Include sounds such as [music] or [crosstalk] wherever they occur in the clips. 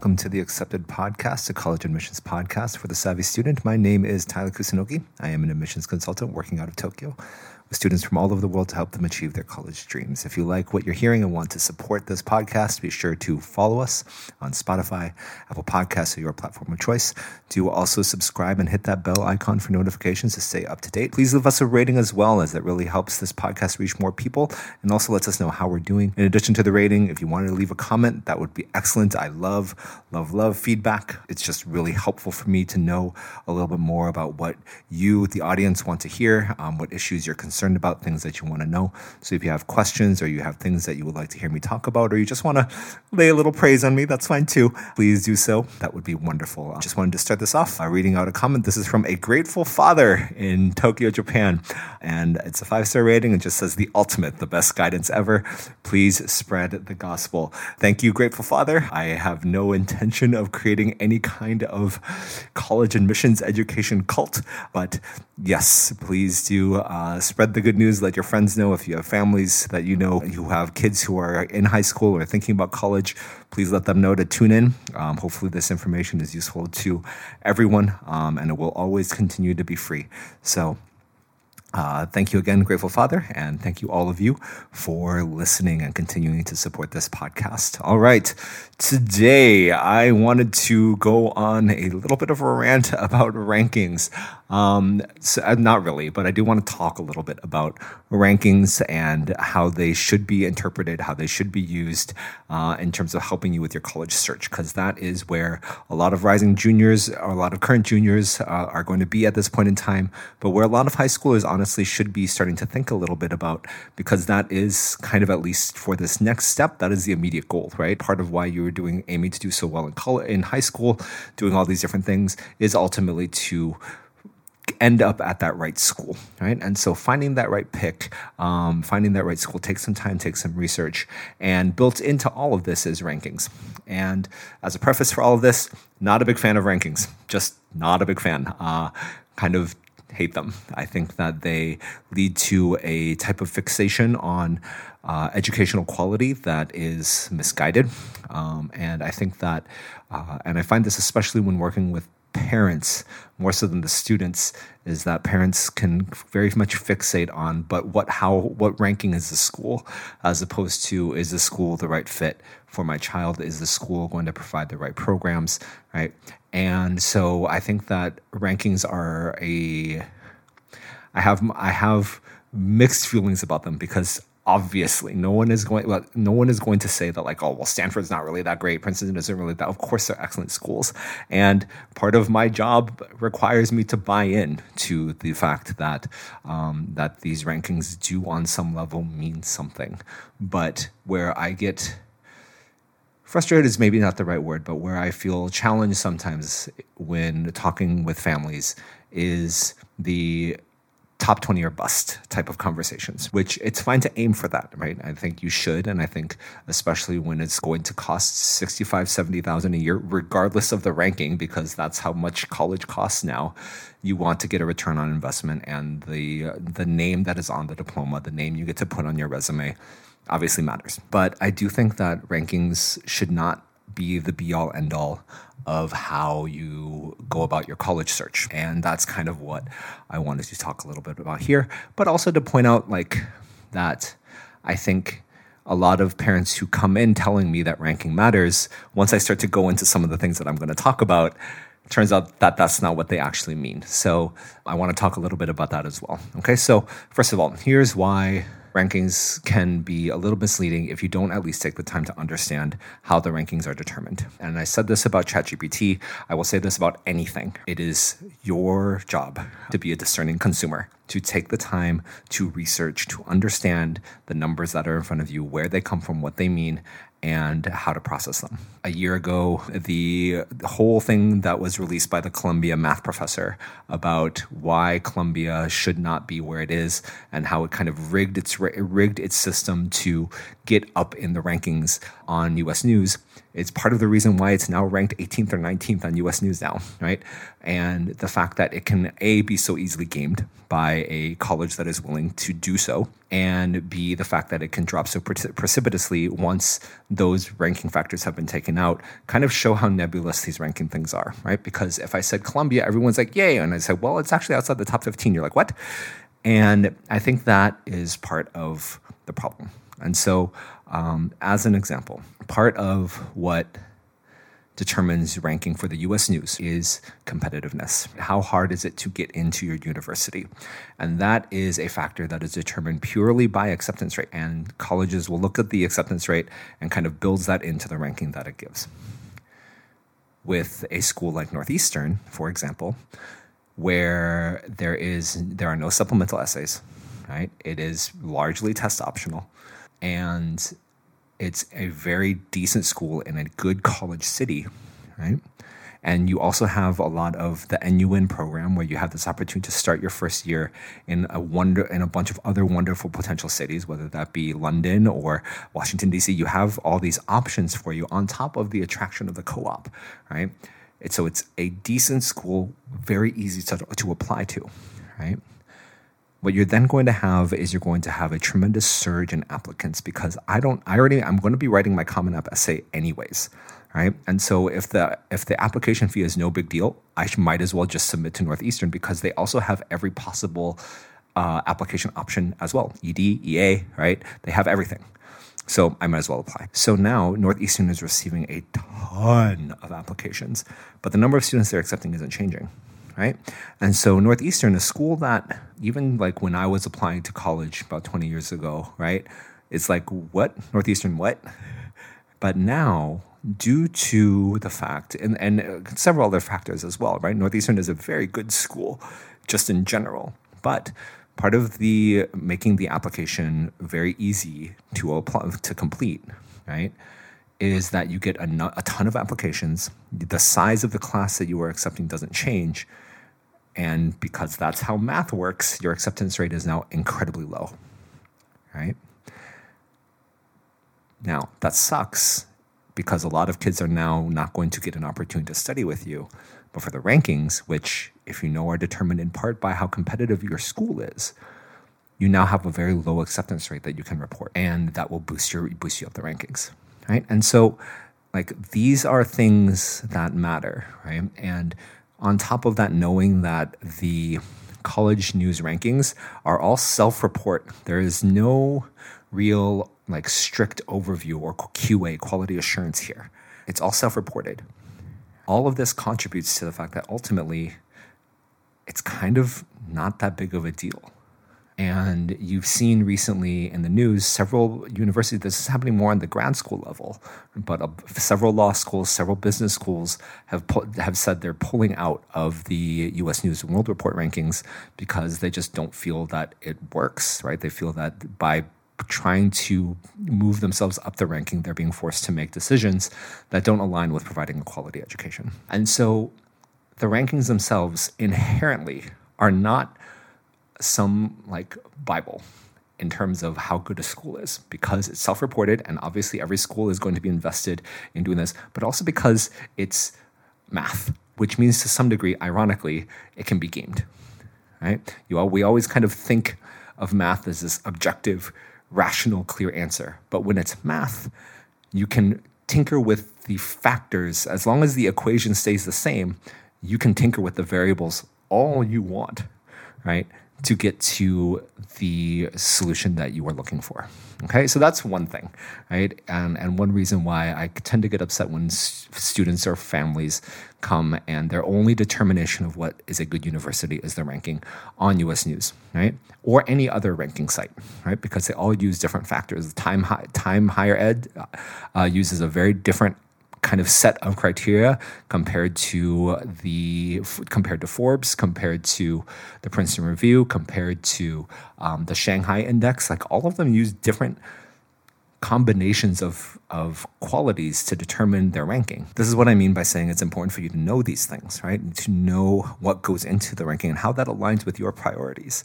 welcome to the Accepted Podcast, a college admissions podcast for the savvy student. My name is Tyler Kusunoki. I am an admissions consultant working out of Tokyo with students from all over the world to help them achieve their college dreams. If you like what you're hearing and want to support this podcast, be sure to follow us on Spotify, Apple Podcasts, or your platform of choice. Do also subscribe and hit that bell icon for notifications to stay up to date. Please leave us a rating as well, as that really helps this podcast reach more people and also lets us know how we're doing. In addition to the rating, if you wanted to leave a comment, that would be excellent. I love, love, love feedback. It's just really helpful for me to know a little bit more about what you, the audience, want to hear, um, what issues you're concerned concerned about, things that you want to know. So if you have questions or you have things that you would like to hear me talk about, or you just want to lay a little praise on me, that's fine too. Please do so. That would be wonderful. I just wanted to start this off by reading out a comment. This is from a grateful father in Tokyo, Japan. And it's a five star rating. It just says the ultimate, the best guidance ever. Please spread the gospel. Thank you, grateful father. I have no intention of creating any kind of college admissions education cult, but yes, please do uh, spread the good news. Let your friends know if you have families that you know who have kids who are in high school or thinking about college. Please let them know to tune in. Um, hopefully, this information is useful to everyone, um, and it will always continue to be free. So, uh, thank you again, Grateful Father, and thank you all of you for listening and continuing to support this podcast. All right, today I wanted to go on a little bit of a rant [laughs] about rankings. Um, so, uh, not really, but I do want to talk a little bit about rankings and how they should be interpreted, how they should be used uh, in terms of helping you with your college search, because that is where a lot of rising juniors or a lot of current juniors uh, are going to be at this point in time, but where a lot of high schoolers honestly should be starting to think a little bit about, because that is kind of at least for this next step, that is the immediate goal, right? Part of why you were doing aiming to do so well in college, in high school, doing all these different things, is ultimately to end up at that right school, right? And so finding that right pick, um, finding that right school takes some time, takes some research, and built into all of this is rankings. And as a preface for all of this, not a big fan of rankings, just not a big fan. Uh, kind of hate them. I think that they lead to a type of fixation on uh, educational quality that is misguided. Um, and I think that, uh, and I find this especially when working with parents more so than the students is that parents can very much fixate on but what how what ranking is the school as opposed to is the school the right fit for my child? Is the school going to provide the right programs right? And so i think that rankings are a i have i have mixed feelings about them because obviously no one is going well, no one is going to say that like oh well stanford's not really that great princeton isn't really that of course they're excellent schools. And part of my job requires me to buy in to the fact that um, that these rankings do on some level mean something. But where i get frustrated is maybe not the right word but where i feel challenged sometimes when talking with families is the top 20 or bust type of conversations, which it's fine to aim for that, right? I think you should. And I think especially when it's going to cost 65, 70,000 a year, regardless of the ranking, because that's how much college costs now, you want to get a return on investment and the, uh, the name that is on the diploma, the name you get to put on your resume obviously matters. But I do think that rankings should not be the be all end all of how you go about your college search. And that's kind of what I wanted to talk a little bit about here, but also to point out like that I think a lot of parents who come in telling me that ranking matters, once I start to go into some of the things that I'm going to talk about, turns out that that's not what they actually mean. So I want to talk a little bit about that as well. Okay, so first of all, here's why rankings can be a little misleading if you don't at least take the time to understand how the rankings are determined. And I said this about ChatGPT. I will say this about anything. It is your job to be a discerning consumer, to take the time to research, to understand the numbers that are in front of you, where they come from, what they mean, and how to process them. A year ago, the whole thing that was released by the Columbia math professor about why Columbia should not be where it is and how it kind of rigged its rigged its system to get up in the rankings on US News It's part of the reason why it's now ranked 18th or 19th on US News now, right? And the fact that it can A, be so easily gamed by a college that is willing to do so, and B, the fact that it can drop so precipitously once those ranking factors have been taken out, kind of show how nebulous these ranking things are, right? Because if I said Columbia, everyone's like, yay. And I said, well, it's actually outside the top 15. You're like, what? And I think that is part of the problem. And so, um, as an example, part of what determines ranking for the US News is competitiveness. How hard is it to get into your university? And that is a factor that is determined purely by acceptance rate. And colleges will look at the acceptance rate and kind of builds that into the ranking that it gives. With a school like Northeastern, for example, where there is there are no supplemental essays, right? It is largely test optional and it's a very decent school in a good college city, right? And you also have a lot of the NUin program where you have this opportunity to start your first year in a wonder in a bunch of other wonderful potential cities, whether that be London or Washington D.C. You have all these options for you on top of the attraction of the co-op, right? So it's a decent school, very easy to, to apply to, right? What you're then going to have is you're going to have a tremendous surge in applicants because I don't I already I'm going to be writing my common app essay anyways right? And so if the if the application fee is no big deal I might as well just submit to Northeastern because they also have every possible uh, application option as well. ED EA right? They have everything. So I might as well apply. So now Northeastern is receiving a ton of applications, but the number of students they're accepting isn't changing right? And so Northeastern, a school that even like when I was applying to college about 20 years ago, right? It's like, what? Northeastern, what? But now, due to the fact, and, and uh, several other factors as well, right? Northeastern is a very good school just in general. But part of the making the application very easy to apply, to complete, right? Is that you get a, a ton of applications. The size of the class that you are accepting doesn't change and because that's how math works, your acceptance rate is now incredibly low. Right? Now, that sucks because a lot of kids are now not going to get an opportunity to study with you. But for the rankings, which, if you know, are determined in part by how competitive your school is, you now have a very low acceptance rate that you can report, and that will boost your boost you up the rankings, right? And so, like these are things that matter, right? And on top of that, knowing that the college news rankings are all self report, there is no real like strict overview or QA quality assurance here. It's all self reported. All of this contributes to the fact that ultimately it's kind of not that big of a deal. And you've seen recently in the news several universities, this is happening more on the grad school level, but uh, several law schools, several business schools have, pu- have said they're pulling out of the US News and World Report rankings because they just don't feel that it works, right? They feel that by trying to move themselves up the ranking, they're being forced to make decisions that don't align with providing a quality education. And so the rankings themselves inherently are not some like Bible in terms of how good a school is because it's self reported and obviously every school is going to be invested in doing this, but also because it's math, which means to some degree, ironically, it can be gamed. Right? You all, we always kind of think of math as this objective, rational, clear answer. But when it's math, you can tinker with the factors. As long as the equation stays the same, you can tinker with the variables all you want, right? To get to the solution that you are looking for. Okay, so that's one thing, right? And and one reason why I tend to get upset when s- students or families come and their only determination of what is a good university is the ranking on U.S. News, right, or any other ranking site, right? Because they all use different factors. Time time higher ed uh, uses a very different kind of set of criteria compared to the compared to Forbes, compared to the Princeton Review, compared to um, the Shanghai Index. Like all of them use different combinations of, of qualities to determine their ranking. This is what I mean by saying it's important for you to know these things, right? To know what goes into the ranking and how that aligns with your priorities.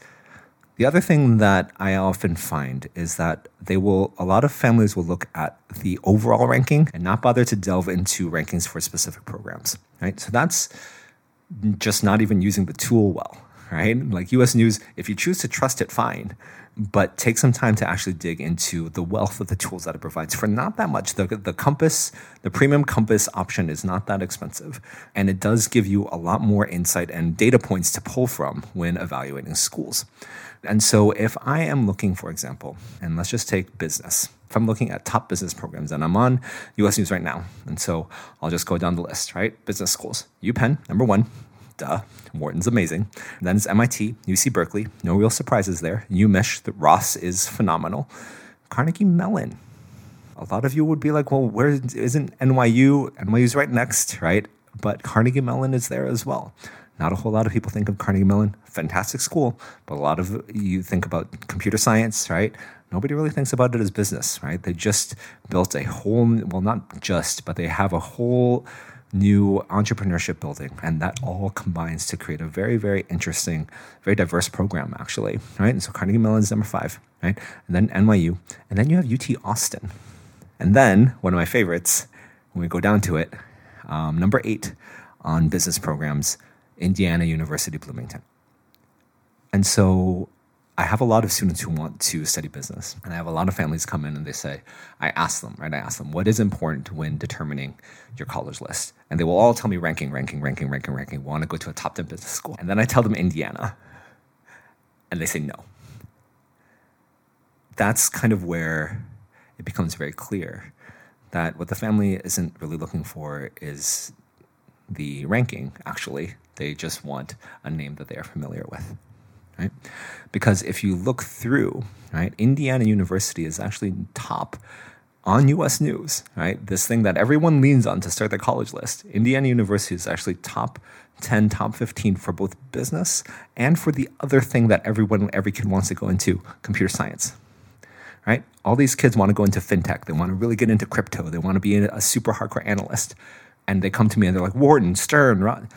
The other thing that I often find is that they will, a lot of families will look at the overall ranking and not bother to delve into rankings for specific programs, right? So that's just not even using the tool well, right? Like US News, if you choose to trust it, fine but take some time to actually dig into the wealth of the tools that it provides for not that much. The, the Compass, the premium Compass option is not that expensive, and it does give you a lot more insight and data points to pull from when evaluating schools. And so, if I am looking, for example, and let's just take business, if I'm looking at top business programs, and I'm on US News right now, and so I'll just go down the list, right? Business schools, UPenn, number one, duh. Wharton's amazing. then it's MIT, UC Berkeley. No real surprises there. UMich, the Ross is phenomenal. Carnegie Mellon. A lot of you would be like, well, where isn't NYU? NYU's right next, right? But Carnegie Mellon is there as well. Not a whole lot of people think of Carnegie Mellon, fantastic school, but a lot of you think about computer science, right? Nobody really thinks about it as business, right? They just built a whole, well, not just, but they have a whole new entrepreneurship building. And that all combines to create a very, very interesting, very diverse program, actually. Right. And so Carnegie Mellon is number five, right? And then NYU. And then you have UT Austin. And then one of my favorites, when we go down to it, um, number eight on business programs, Indiana University Bloomington. And so I have a lot of students who want to study business, and I have a lot of families come in and they say, I ask them, right? I ask them, what is important when determining your college list? And they will all tell me ranking, ranking, ranking, ranking, ranking. Want to go to a top 10 business school. And then I tell them Indiana, and they say no. That's kind of where it becomes very clear that what the family isn't really looking for is the ranking, actually. They just want a name that they are familiar with right? Because if you look through, right, Indiana University is actually top on US News, right? This thing that everyone leans on to start their college list. Indiana University is actually top 10, top 15 for both business and for the other thing that everyone, every kid wants to go into computer science, right? All these kids want to go into fintech. They want to really get into crypto. They want to be a super hardcore analyst. And they come to me and they're like, Wharton, Stern, Rod.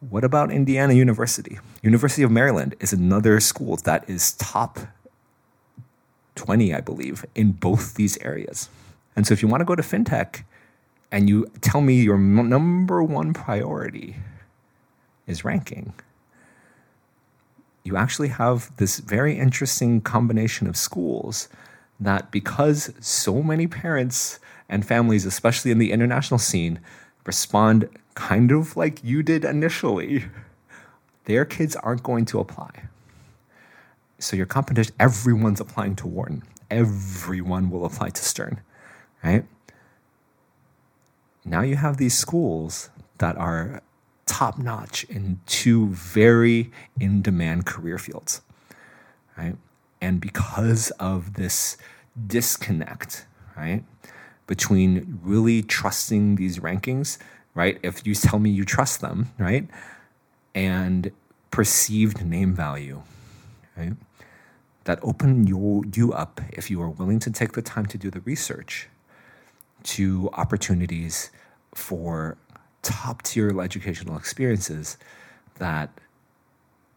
What about Indiana University? University of Maryland is another school that is top 20, I believe, in both these areas. And so if you want to go to fintech and you tell me your number one priority is ranking, you actually have this very interesting combination of schools that because so many parents and families, especially in the international scene, respond kind of like you did initially, their kids aren't going to apply. So your competition, everyone's applying to Wharton. Everyone will apply to Stern, right? Now you have these schools that are top notch in two very in demand career fields, right? And because of this disconnect, right, between really trusting these rankings right? If you tell me you trust them, right? And perceived name value, right? That open you, you up if you are willing to take the time to do the research to opportunities for top tier educational experiences that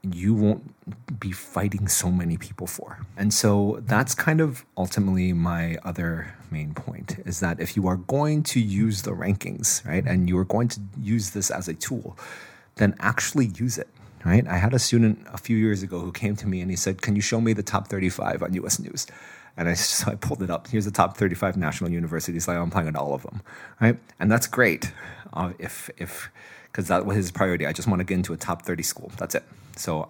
you won't be fighting so many people for. And so that's kind of ultimately my other main point is that if you are going to use the rankings, right, and you are going to use this as a tool, then actually use it. Right. I had a student a few years ago who came to me and he said, Can you show me the top 35 on US News? And I, [laughs] so I pulled it up. Here's the top 35 national universities. Like I'm applying at all of them, right? And that's great. Uh, if if because that was his priority. I just want to get into a top 30 school. That's it. So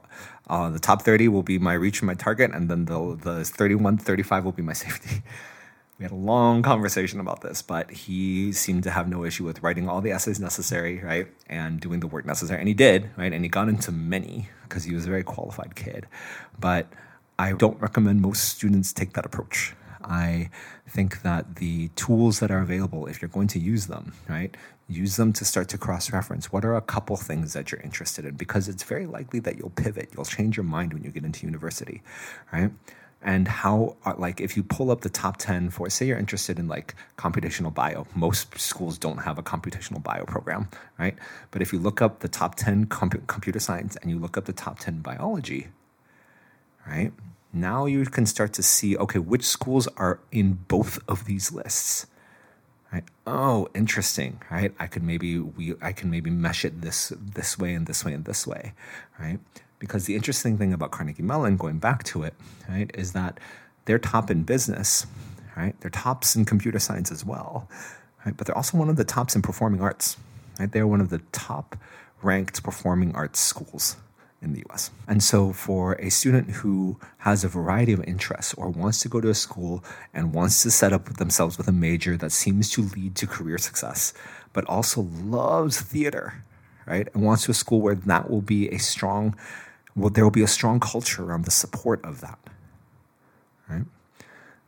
uh, the top 30 will be my reach and my target, and then the, the 31, 35 will be my [laughs] safety. We had a long conversation about this, but he seemed to have no issue with writing all the essays necessary, right? And doing the work necessary. And he did, right? And he got into many because he was a very qualified kid. But I don't recommend most students take that approach. I think that the tools that are available, if you're going to use them, right, use them to start to cross reference. What are a couple things that you're interested in? Because it's very likely that you'll pivot, you'll change your mind when you get into university, right? And how, uh, like, if you pull up the top 10 for, say, you're interested in like computational bio, most schools don't have a computational bio program, right? But if you look up the top 10 comp- computer science and you look up the top 10 biology, right? Now you can start to see okay, which schools are in both of these lists. Right? Oh, interesting, right? I could maybe we I can maybe mesh it this this way and this way and this way, right? Because the interesting thing about Carnegie Mellon, going back to it, right, is that they're top in business, right? They're tops in computer science as well, right? But they're also one of the tops in performing arts, right? They're one of the top ranked performing arts schools in the US. And so, for a student who has a variety of interests or wants to go to a school and wants to set up themselves with a major that seems to lead to career success, but also loves theater, right? And wants to a school where that will be a strong, well, there will be a strong culture around the support of that, right?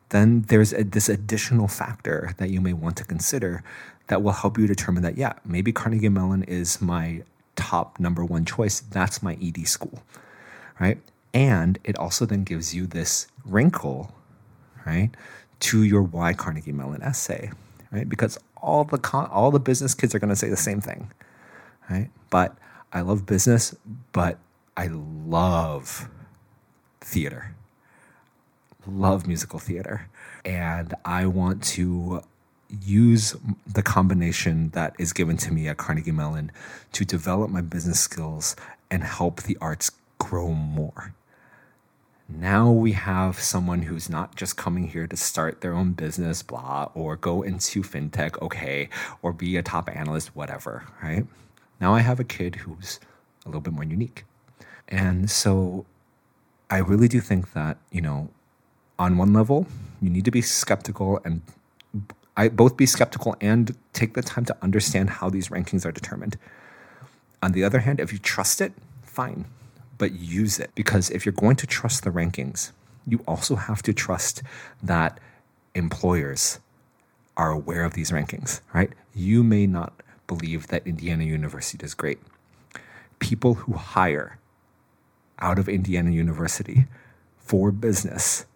Then there's a, this additional factor that you may want to consider that will help you determine that, yeah, maybe Carnegie Mellon is my top number one choice, that's my ED school, right? And it also then gives you this wrinkle, right, to your why Carnegie Mellon essay, right? Because all the con- all the business kids are going to say the same thing, right? But I love business, but I love theater. Love musical theater. And I want to use the combination that is given to me at Carnegie Mellon to develop my business skills and help the arts grow more. Now we have someone who's not just coming here to start their own business, blah, or go into fintech, okay, or be a top analyst, whatever, right? Now I have a kid who's a little bit more unique. And so I really do think that, you know, on one level, you need to be skeptical and I both be skeptical and take the time to understand how these rankings are determined. On the other hand, if you trust it, fine, but use it because if you're going to trust the rankings, you also have to trust that employers are aware of these rankings, right? You may not believe that Indiana University is great. People who hire out of Indiana University for business,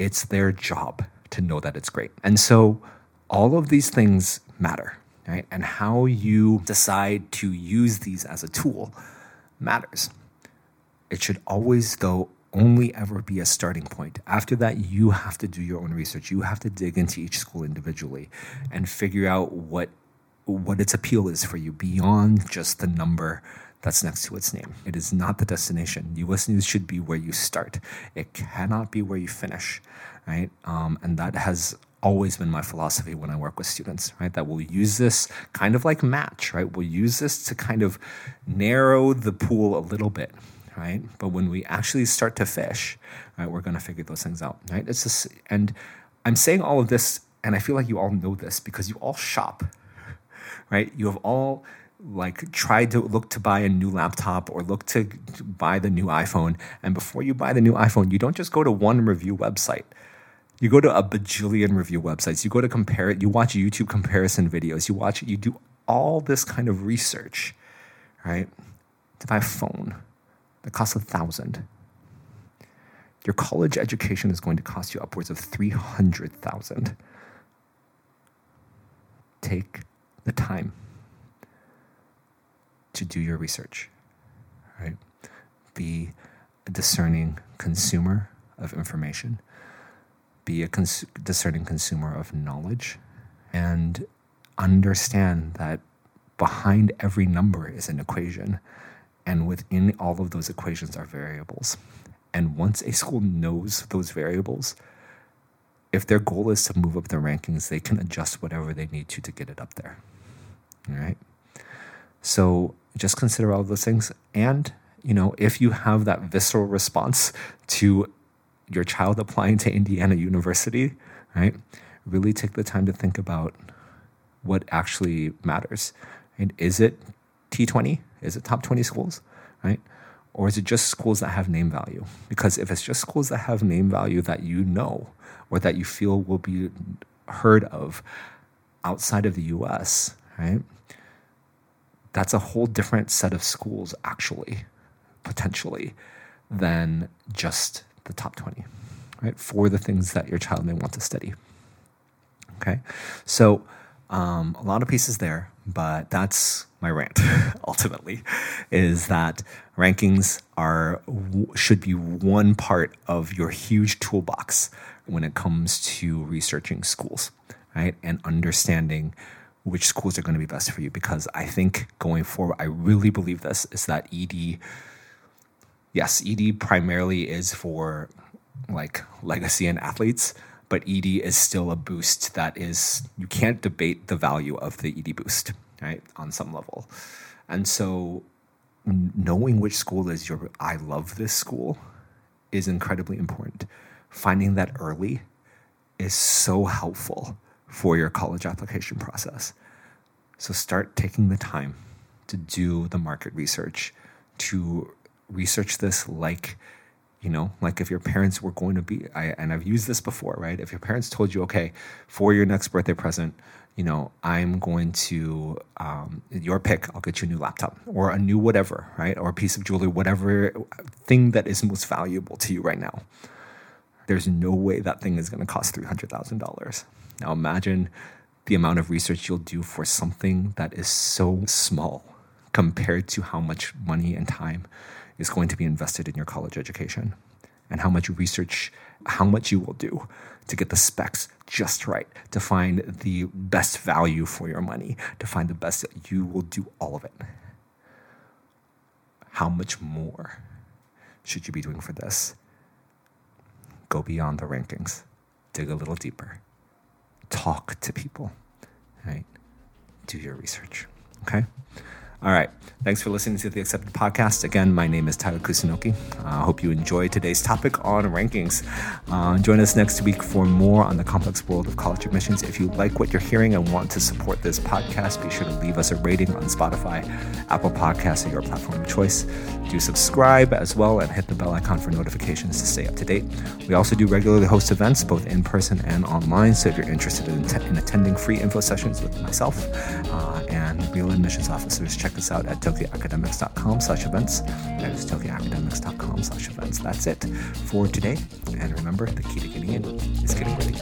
it's their job to know that it's great. And so all of these things matter, right? And how you decide to use these as a tool matters. It should always, though, only ever be a starting point. After that, you have to do your own research. You have to dig into each school individually and figure out what what its appeal is for you beyond just the number that's next to its name. It is not the destination. US News should be where you start. It cannot be where you finish, right? Um, and that has always been my philosophy when I work with students, right? That we'll use this kind of like match, right? We'll use this to kind of narrow the pool a little bit, right? But when we actually start to fish, right, we're going to figure those things out, right? It's just, and I'm saying all of this, and I feel like you all know this because you all shop, right? You have all like tried to look to buy a new laptop or look to buy the new iPhone. And before you buy the new iPhone, you don't just go to one review website you go to a bajillion review websites. You go to compare it. You watch YouTube comparison videos. You watch. it. You do all this kind of research, right? To buy a phone that costs a thousand. Your college education is going to cost you upwards of three hundred thousand. Take the time to do your research, right? Be a discerning consumer of information be a cons- discerning consumer of knowledge and understand that behind every number is an equation. And within all of those equations are variables. And once a school knows those variables, if their goal is to move up the rankings, they can adjust whatever they need to to get it up there. All right. So just consider all those things. And, you know, if you have that visceral response to your child applying to Indiana University, right? Really take the time to think about what actually matters. And is it T20? Is it top 20 schools, right? Or is it just schools that have name value? Because if it's just schools that have name value that you know or that you feel will be heard of outside of the US, right? That's a whole different set of schools, actually, potentially, than just the top 20, right? For the things that your child may want to study. Okay. So, um, a lot of pieces there, but that's my rant [laughs] ultimately is that rankings are should be one part of your huge toolbox when it comes to researching schools, right? And understanding which schools are going to be best for you because I think going forward I really believe this is that ED yes, ED primarily is for like legacy and athletes, but ED is still a boost that is you can't debate the value of the ED boost, right? On some level. And so knowing which school is your I love this school is incredibly important. Finding that early is so helpful for your college application process. So start taking the time to do the market research, to research this like you know like if your parents were going to be I, and i've used this before right? If your parents told you okay for your next birthday present you know i'm going to um, your pick i'll get you a new laptop or a new whatever right? Or a piece of jewelry whatever thing that is most valuable to you right now. There's no way that thing is going to cost $300000 now imagine the amount of research you'll do for something that is so small compared to how much money and time is going to be invested in your college education and how much research, how much you will do to get the specs just right, to find the best value for your money, to find the best, you will do all of it. How much more should you be doing for this? Go beyond the rankings, dig a little deeper, talk to people, right? Do your research, okay? All right. Thanks for listening to the Accepted Podcast. Again, my name is Tyler Kusunoki. I uh, hope you enjoyed today's topic on rankings. Uh, join us next week for more on the complex world of college admissions. If you like what you're hearing and want to support this podcast, be sure to leave us a rating on Spotify, Apple Podcasts, or your platform of choice. Do subscribe as well and hit the bell icon for notifications to stay up to date. We also do regularly host events, both in person and online. So if you're interested in, t- in attending free info sessions with myself uh, and real admissions officers, check check us out at tokyoacademics.com slash events. That is tokyoacademics.com slash events. That's it for today. And remember, the key to getting in is getting ready.